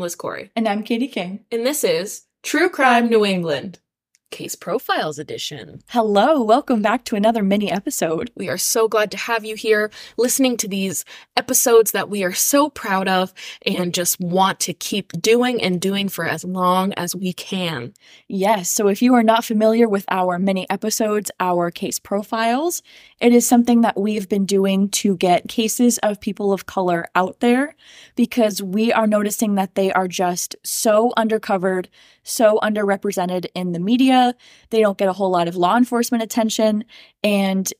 Liz Corey. And I'm Katie King. And this is True Crime New England. Case Profiles Edition. Hello, welcome back to another mini episode. We are so glad to have you here listening to these episodes that we are so proud of and just want to keep doing and doing for as long as we can. Yes, so if you are not familiar with our mini episodes, our case profiles, it is something that we've been doing to get cases of people of color out there because we are noticing that they are just so undercovered, so underrepresented in the media they don't get a whole lot of law enforcement attention. And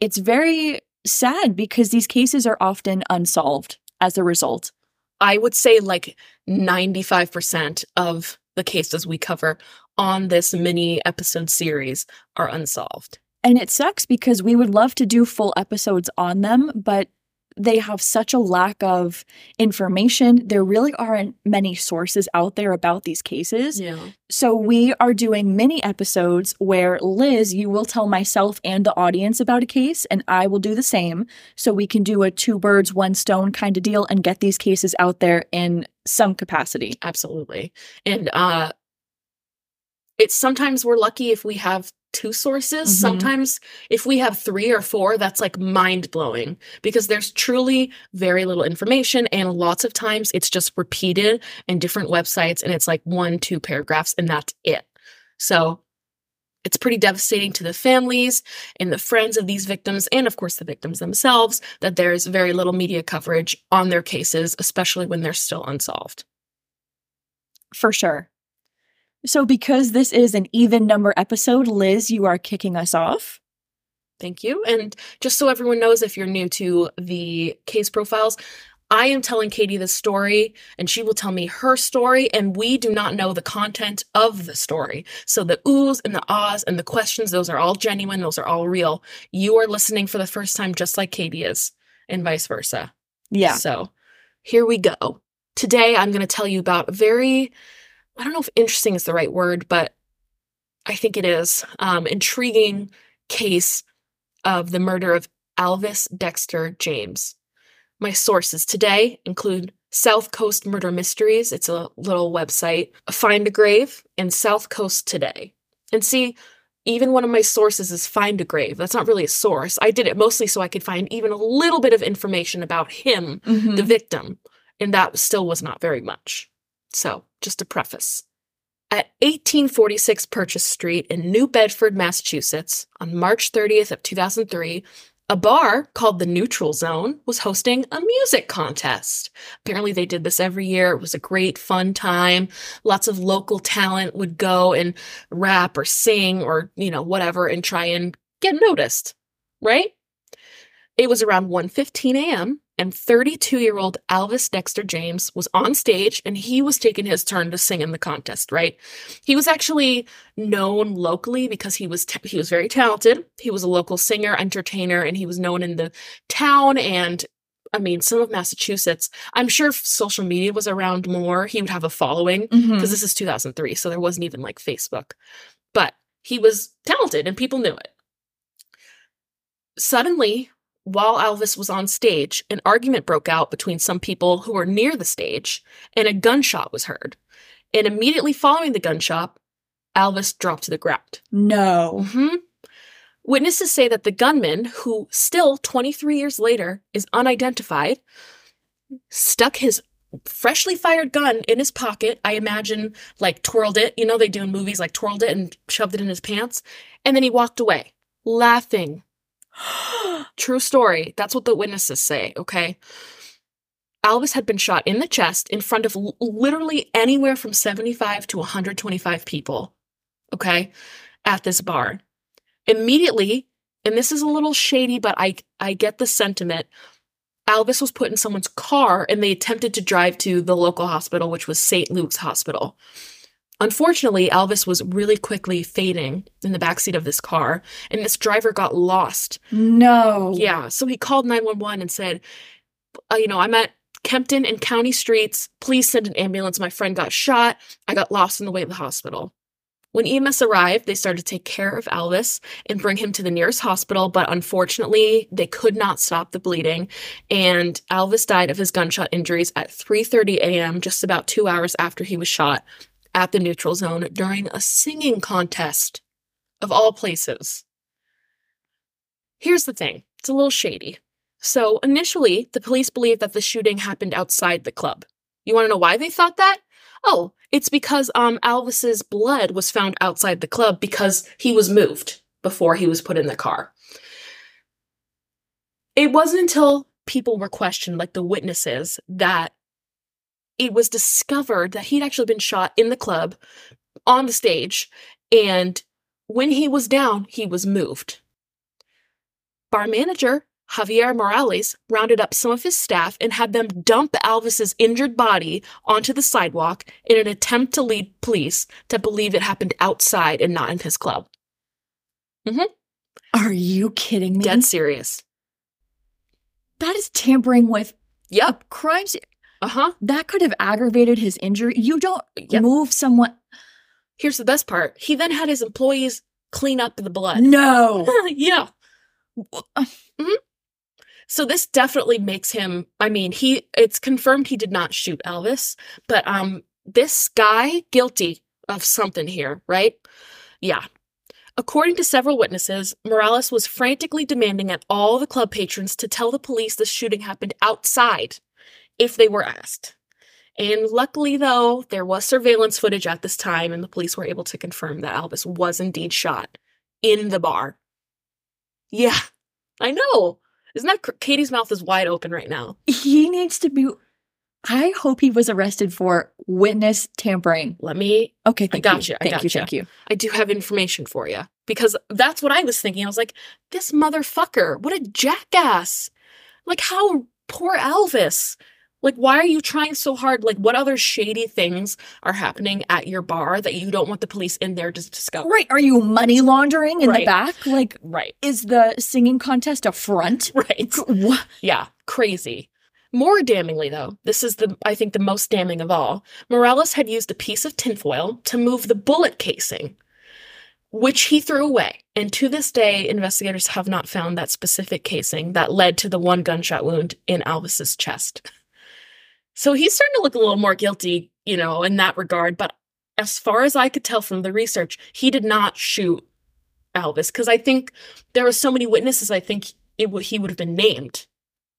it's very sad because these cases are often unsolved as a result. I would say like 95% of the cases we cover on this mini episode series are unsolved. And it sucks because we would love to do full episodes on them, but they have such a lack of information. There really aren't many sources out there about these cases. Yeah. So we are doing mini episodes where Liz, you will tell myself and the audience about a case, and I will do the same. So we can do a two birds, one stone kind of deal and get these cases out there in some capacity. Absolutely. And uh it's sometimes we're lucky if we have two sources. Mm-hmm. Sometimes, if we have three or four, that's like mind blowing because there's truly very little information. And lots of times it's just repeated in different websites and it's like one, two paragraphs, and that's it. So it's pretty devastating to the families and the friends of these victims, and of course the victims themselves, that there's very little media coverage on their cases, especially when they're still unsolved. For sure. So, because this is an even number episode, Liz, you are kicking us off. Thank you. And just so everyone knows, if you're new to the case profiles, I am telling Katie the story, and she will tell me her story, and we do not know the content of the story. So the oohs and the ahs and the questions, those are all genuine, those are all real. You are listening for the first time, just like Katie is, and vice versa. Yeah. So here we go. Today, I'm going to tell you about a very I don't know if interesting is the right word, but I think it is, um, intriguing case of the murder of Alvis Dexter James. My sources today include South Coast Murder Mysteries, it's a little website, Find a Grave, and South Coast Today. And see, even one of my sources is Find a Grave. That's not really a source. I did it mostly so I could find even a little bit of information about him, mm-hmm. the victim, and that still was not very much. So, just a preface. At 1846 Purchase Street in New Bedford, Massachusetts, on March 30th of 2003, a bar called the Neutral Zone was hosting a music contest. Apparently, they did this every year. It was a great, fun time. Lots of local talent would go and rap or sing or, you know, whatever and try and get noticed, right? It was around 1:15 a.m and 32 year old Alvis Dexter James was on stage and he was taking his turn to sing in the contest, right? He was actually known locally because he was t- he was very talented. He was a local singer, entertainer, and he was known in the town and I mean, some of Massachusetts. I'm sure if social media was around more, he would have a following because mm-hmm. this is 2003, so there wasn't even like Facebook. But he was talented and people knew it. Suddenly, while Alvis was on stage, an argument broke out between some people who were near the stage, and a gunshot was heard. And immediately following the gunshot, Alvis dropped to the ground. No. Mm-hmm. Witnesses say that the gunman, who still 23 years later is unidentified, stuck his freshly fired gun in his pocket. I imagine, like, twirled it. You know, they do in movies, like, twirled it and shoved it in his pants. And then he walked away, laughing True story. That's what the witnesses say, okay? Alvis had been shot in the chest in front of literally anywhere from 75 to 125 people, okay, at this bar. Immediately, and this is a little shady, but I, I get the sentiment. Alvis was put in someone's car and they attempted to drive to the local hospital, which was St. Luke's Hospital. Unfortunately, Alvis was really quickly fading in the backseat of this car, and this driver got lost. No. Yeah, so he called 911 and said, uh, You know, I'm at Kempton and County Streets. Please send an ambulance. My friend got shot. I got lost on the way to the hospital. When EMS arrived, they started to take care of Alvis and bring him to the nearest hospital, but unfortunately, they could not stop the bleeding, and Alvis died of his gunshot injuries at 3:30 a.m., just about 2 hours after he was shot at the neutral zone during a singing contest of all places. Here's the thing. It's a little shady. So, initially, the police believed that the shooting happened outside the club. You want to know why they thought that? Oh, it's because um Alvis's blood was found outside the club because he was moved before he was put in the car. It wasn't until people were questioned, like the witnesses, that it was discovered that he'd actually been shot in the club on the stage, and when he was down, he was moved. Bar manager Javier Morales rounded up some of his staff and had them dump Alvis's injured body onto the sidewalk in an attempt to lead police to believe it happened outside and not in his club. Mm-hmm. Are you kidding me? Dead serious. that is tampering with Yep. crimes. Huh. That could have aggravated his injury. You don't Yep. move someone. Here's the best part. He then had his employees clean up the blood. No. yeah. Mhm. So this definitely makes him I mean, he it's confirmed he did not shoot Alvis, but um this guy guilty of something here, right? Yeah. According to several witnesses, Morales was frantically demanding at all the club patrons to tell the police the shooting happened outside if they were asked. And luckily, though, there was surveillance footage at this time, and the police were able to confirm that Alvis was indeed shot in the bar. Yeah, I know. Isn't that cr- Katie's mouth is wide open right now? He needs to be. I hope he was arrested for witness tampering. Let me. Okay, thank gotcha, you. I Thank you. Thank you. I do have information for you because that's what I was thinking. I was like, this motherfucker, what a jackass! Like, how poor Alvis. Like, why are you trying so hard? Like, what other shady things are happening at your bar that you don't want the police in there to discover? Right. Are you money laundering in Right. the back? Like, Right. is the singing contest a front? Right. What? Yeah, crazy. More damningly, though, this is the I think the most damning of all. Morales had used a piece of tinfoil to move the bullet casing, which he threw away. And to this day, investigators have not found that specific casing that led to the one gunshot wound in Alvis's chest. So he's starting to look a little more guilty, you know, in that regard. But as far as I could tell from the research, he did not shoot Alvis because I think there were so many witnesses. I think it would he would have been named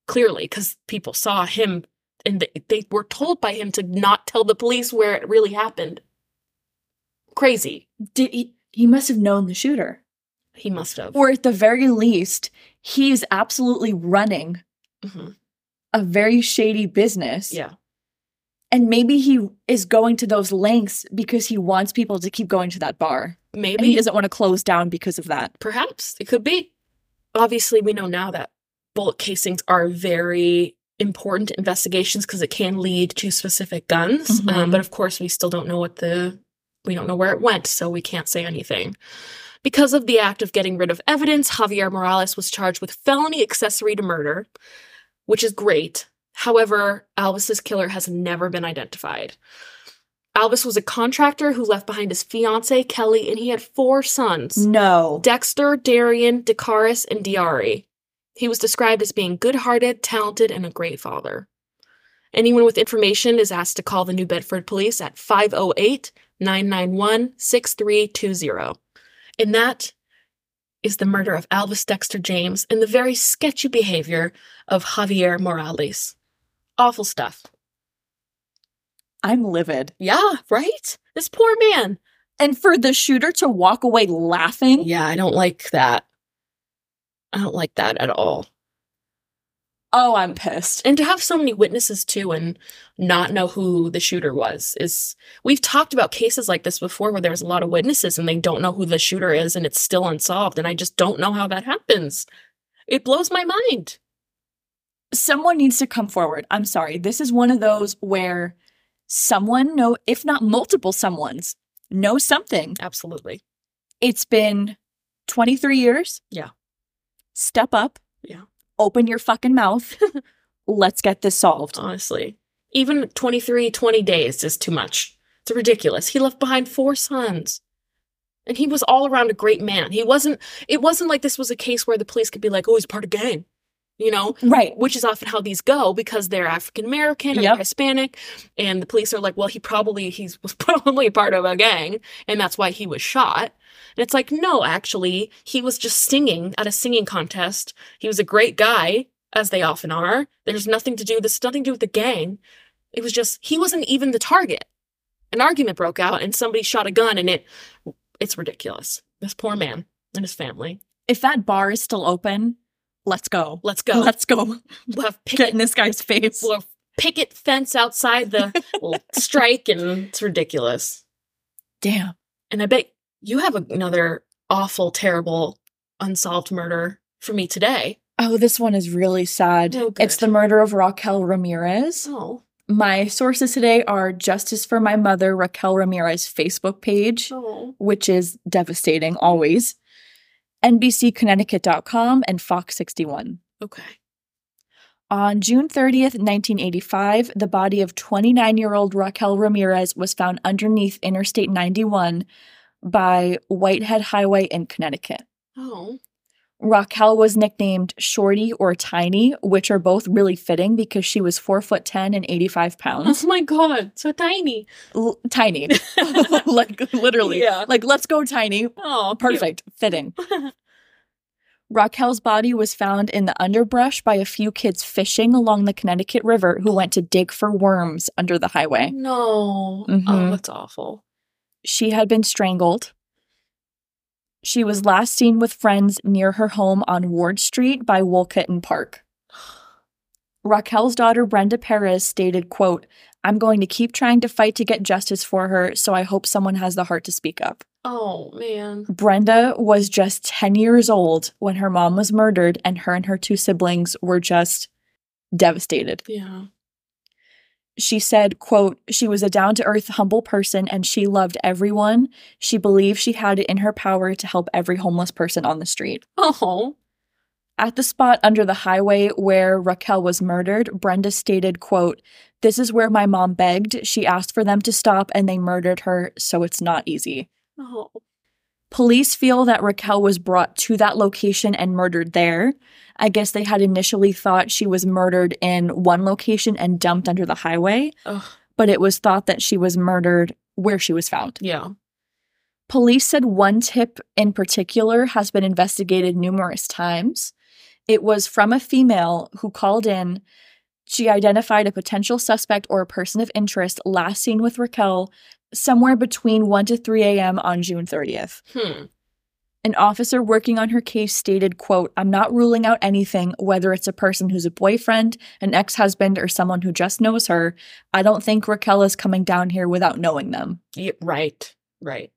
clearly because people saw him and they, they were told by him to not tell the police where it really happened. Crazy. Did he? He must have known the shooter, He must have. or at the very least, he's absolutely running Mhm. A very shady business. Yeah. And maybe he is going to those lengths because he wants people to keep going to that bar. And he doesn't want to close down because of that. Perhaps. It could be. Obviously, we know now that bullet casings are very important investigations because it can lead to specific guns. Mhm. Um, but of course, we still don't know what the, we don't know where it went, so we can't say anything. Because of the act of getting rid of evidence, Javier Morales was charged with felony accessory to murder, which is great. However, Alvis's killer has never been identified. Alvis was a contractor who left behind his fiancee, Kelly, and he had four sons. No. Dexter, Darian, Dakaris, and Diari. He was described as being good hearted, talented, and a great father. Anyone with information is asked to call the New Bedford police at 508 991 6320. And that is the murder of Alvis Dexter James and the very sketchy behavior of Javier Morales. Awful stuff. I'm livid. Yeah, right? This poor man. And for the shooter to walk away laughing, Yeah, I don't like that. I don't like that at all. Oh, I'm pissed. and to have so many witnesses too and not know who the shooter was is we've talked about cases like this before where there's a lot of witnesses and they don't know who the shooter is and it's still unsolved and i just don't know how that happens it blows my mind Someone needs to come forward. I'm sorry. This is one of those where someone know, if not multiple someone's, know something. absolutely It's been 23 years. Yeah. Step up. Yeah. Open your fucking mouth. Let's get this solved. honestly even 23 20 days is too much it's ridiculous he left behind four sons And he was all around a great man. He wasn't, it wasn't like this was a case where the police could be like, oh, he's part of gang, you know? Right. Which is often how these go because they're African American or Yep. Hispanic. And the police are like, well, he probably, he was probably part of a gang. And that's why he was shot. And it's like, no, actually, he was just singing at a singing contest. He was a great guy, as they often are. There's nothing to do, this nothing to do with the gang. It was just, he wasn't even the target. An argument broke out and somebody shot a gun and it, it's ridiculous. This poor man and his family. If that bar is still open, let's go. Let's go. Let's go. we'll have Get picket, in this guy's face. we'll have picket fence outside the strike and it's ridiculous. Damn. And I bet you have another awful, terrible, unsolved murder for me today. Oh, this one is really sad. Oh, good. it's the murder of Raquel Ramirez. Oh, My sources today are Justice for My Mother, Raquel Ramirez Facebook page, oh. which is devastating always, NBCConnecticut.com, and Fox 61. Okay. On June 30th, 1985, the body of 29 year old Raquel Ramirez was found underneath Interstate 91 by Whitehead Highway in Connecticut. Oh. Raquel was nicknamed Shorty or Tiny, which are both really fitting because she was 4 foot 10 and 85 pounds. Oh my god, so tiny. L- tiny. like literally. Yeah. Like, let's go, Tiny. Oh, cute. Perfect. Fitting. Raquel's body was found in the underbrush by a few kids fishing along the Connecticut River who went to dig for worms under the highway. No. Oh, Mhm. that's awful. She had been strangled. She was last seen with friends near her home on Ward Street by Wolcotton Park. Raquel's daughter Brenda Perez stated, quote, I'm going to keep trying to fight to get justice for her, so I hope someone has the heart to speak up. Oh man. Brenda was just 10 years old when her mom was murdered, and her and her two siblings were just devastated. Yeah. She said, quote, she was a down-to-earth, humble person and she loved everyone. She believed she had it in her power to help every homeless person on the street. Oh. At the spot under the highway where Raquel was murdered, Brenda stated, quote, This is where my mom begged. She asked for them to stop and they murdered her, so it's not easy. Oh. Police feel that Raquel was brought to that location and murdered there. I guess they had initially thought she was murdered in one location and dumped under the highway, Ugh. but it was thought that she was murdered where she was found. Yeah. Police said one tip in particular has been investigated numerous times. It was from a female who called in. She identified a potential suspect or a person of interest last seen with Raquel somewhere between 1 to 3 a.m. on June 30th. Hmm. An officer working on her case stated, quote, I'm not ruling out anything, whether it's a person who's a boyfriend, an ex-husband, or someone who just knows her. I don't think Raquel is coming down here without knowing them. Yeah, right. Right.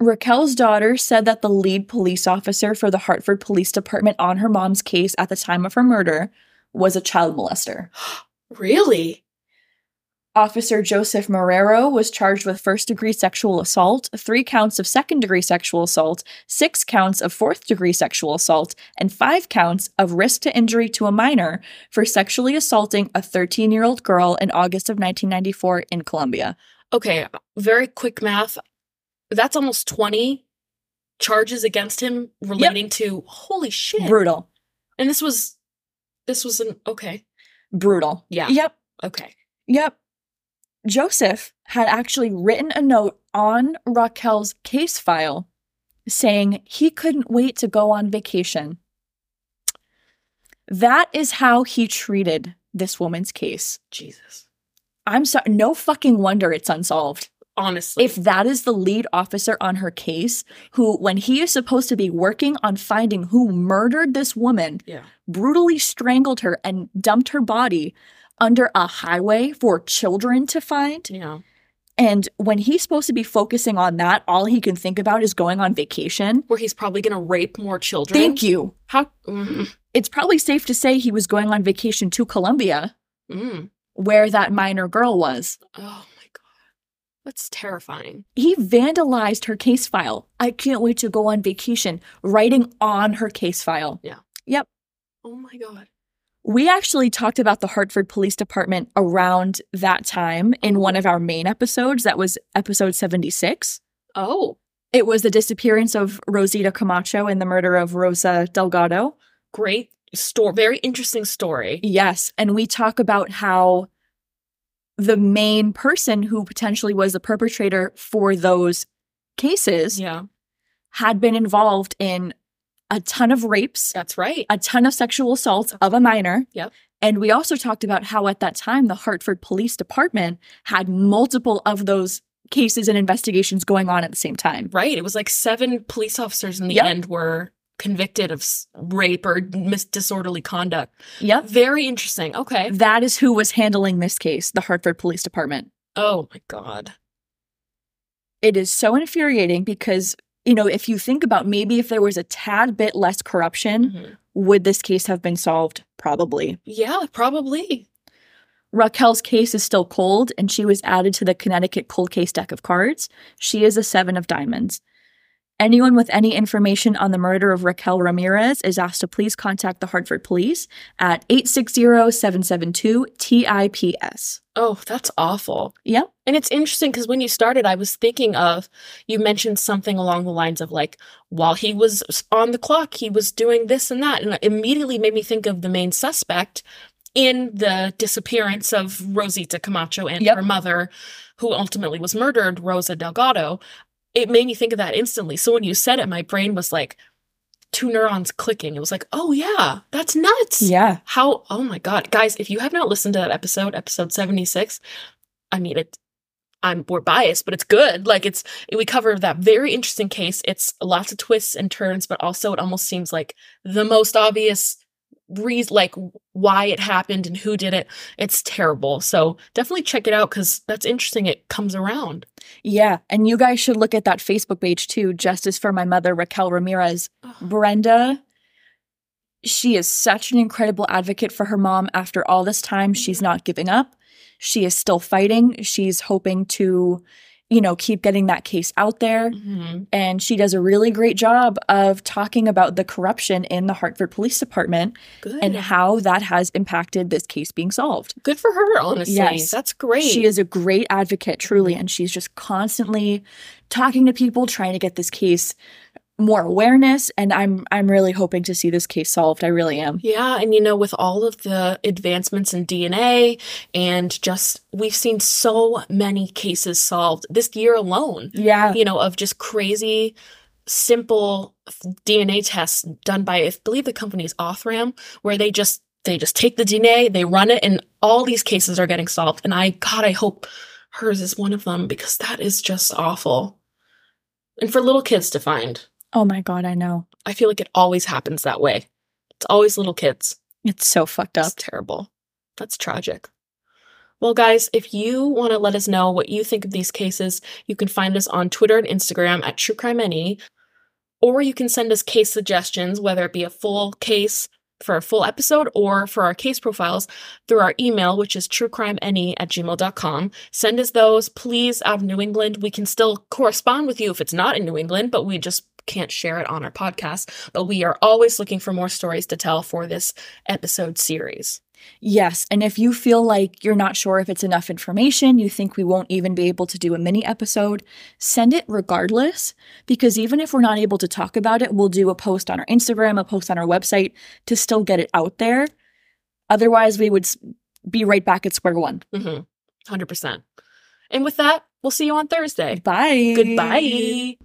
Raquel's daughter said that the lead police officer for the Hartford Police Department on her mom's case at the time of her murder was a child molester. Really? Officer Joseph Marrero was charged with first degree sexual assault, three counts of second degree sexual assault, six counts of fourth degree sexual assault, and five counts of risk to injury to a minor for sexually assaulting a 13 year old girl in August of 1994 in Colombia. Okay, very quick math. That's almost 20 charges against him relating to holy shit. Brutal. and this was this was an okay. Brutal. Yeah. Yep. Okay. Yep. Joseph had actually written a note on Raquel's case file saying he couldn't wait to go on vacation. That is how he treated this woman's case. Jesus. I'm sorry, no fucking wonder it's unsolved. Honestly. If that is the lead officer on her case, who, when he is supposed to be working on finding who murdered this woman, yeah. brutally strangled her and dumped her body under a highway for children to find, Yeah. and when he's supposed to be focusing on that, all he can think about is going on vacation. Where he's probably going to rape more children. Thank you. How mm, It's probably safe to say he was going on vacation to Colombia, mm. where that minor girl was. Oh my god. That's terrifying. He vandalized her case file. I can't wait to go on vacation, writing on her case file. Yeah. Yep. Oh my god. We actually talked about the Hartford Police Department around that time in one of our main episodes. That was episode 76. Oh, It was the disappearance of Rosita Camacho and the murder of Rosa Delgado. great story. Very interesting story. Yes. And we talk about how the main person who potentially was the perpetrator for those cases Yeah, had been involved in a ton of rapes, that's right. a ton of sexual assaults of a minor. Yep. And we also talked about how at that time the Hartford Police Department had multiple of those cases and investigations going on at the same time. Right. It was like seven police officers in the Yep. end were convicted of rape or mis- disorderly conduct. Yep. Very interesting. Okay. That is who was handling this case, the Hartford Police Department. Oh my God. It is so infuriating because, you know, if you think about maybe if there was a tad bit less corruption, Mhm. would this case have been solved? Probably. Yeah, probably. Raquel's case is still cold, and she was added to the Connecticut cold case deck of cards. She is a seven of diamonds. Anyone with any information on the murder of Raquel Ramirez is asked to please contact the Hartford Police at 860 772 TIPS. Oh, that's awful. Yep. And it's interesting because when you started, I was thinking of you mentioned something along the lines of like, while he was on the clock, he was doing this and that. And it immediately made me think of the main suspect in the disappearance of Rosita Camacho and Yep. her mother, who ultimately was murdered, Rosa Delgado. It made me think of that instantly. So when you said it, my brain was like, two neurons clicking. It was like, oh yeah, that's nuts. Yeah. How, oh my God. Guys, if you have not listened to that episode, episode 76, I mean, it, I'm, we're biased, but it's good. Like it's, we cover that very interesting case. It's lots of twists and turns, but also it almost seems like the most obvious reason, like why it happened and who did it. It's terrible. So definitely check it out because that's interesting. It comes around. Yeah. And you guys should look at that Facebook page too, Justice for My Mother, Raquel Ramirez. Oh, Brenda, she is such an incredible advocate for her mom after all this time. She's mm-hmm. not giving up. She is still fighting. She's hoping to, you know, keep getting that case out there. mhm. And she does a really great job of talking about the corruption in the Hartford Police Department Good. and how that has impacted this case being solved. good for her, honestly. Yes. That's great. She is a great advocate, truly, and she's just constantly talking to people, trying to get this case more awareness. And I'm I'm really hoping to see this case solved. I really am. Yeah, and you know, with all of the advancements in DNA and just we've seen so many cases solved this year alone, Yeah. you know, of just crazy simple DNA tests done by I believe the company is Othram, where they just they just take the DNA, they run it, and all these cases are getting solved. And I God, I hope hers is one of them because that is just awful. And for little kids to find. Oh my god, I know. I feel like it always happens that way. It's always little kids. It's so fucked up. That's terrible. That's tragic. Well, guys, if you want to let us know what you think of these cases, you can find us on Twitter and Instagram at True Crime TrueCrimeNE, or you can send us case suggestions, whether it be a full case for a full episode or for our case profiles through our email, which is truecrimene at gmail.com. Send us those, please, out of New England. We can still correspond with you if it's not in New England, but we just can't share it on our podcast. But we are always looking for more stories to tell for this episode series. Yes. And if you feel like you're not sure if it's enough information, you think we won't even be able to do a mini episode, send it regardless. Because even if we're not able to talk about it, we'll do a post on our Instagram, a post on our website to still get it out there. Otherwise, we would be right back at square one. Mm-hmm. 100%. And with that, we'll see you on Thursday. Bye. Goodbye.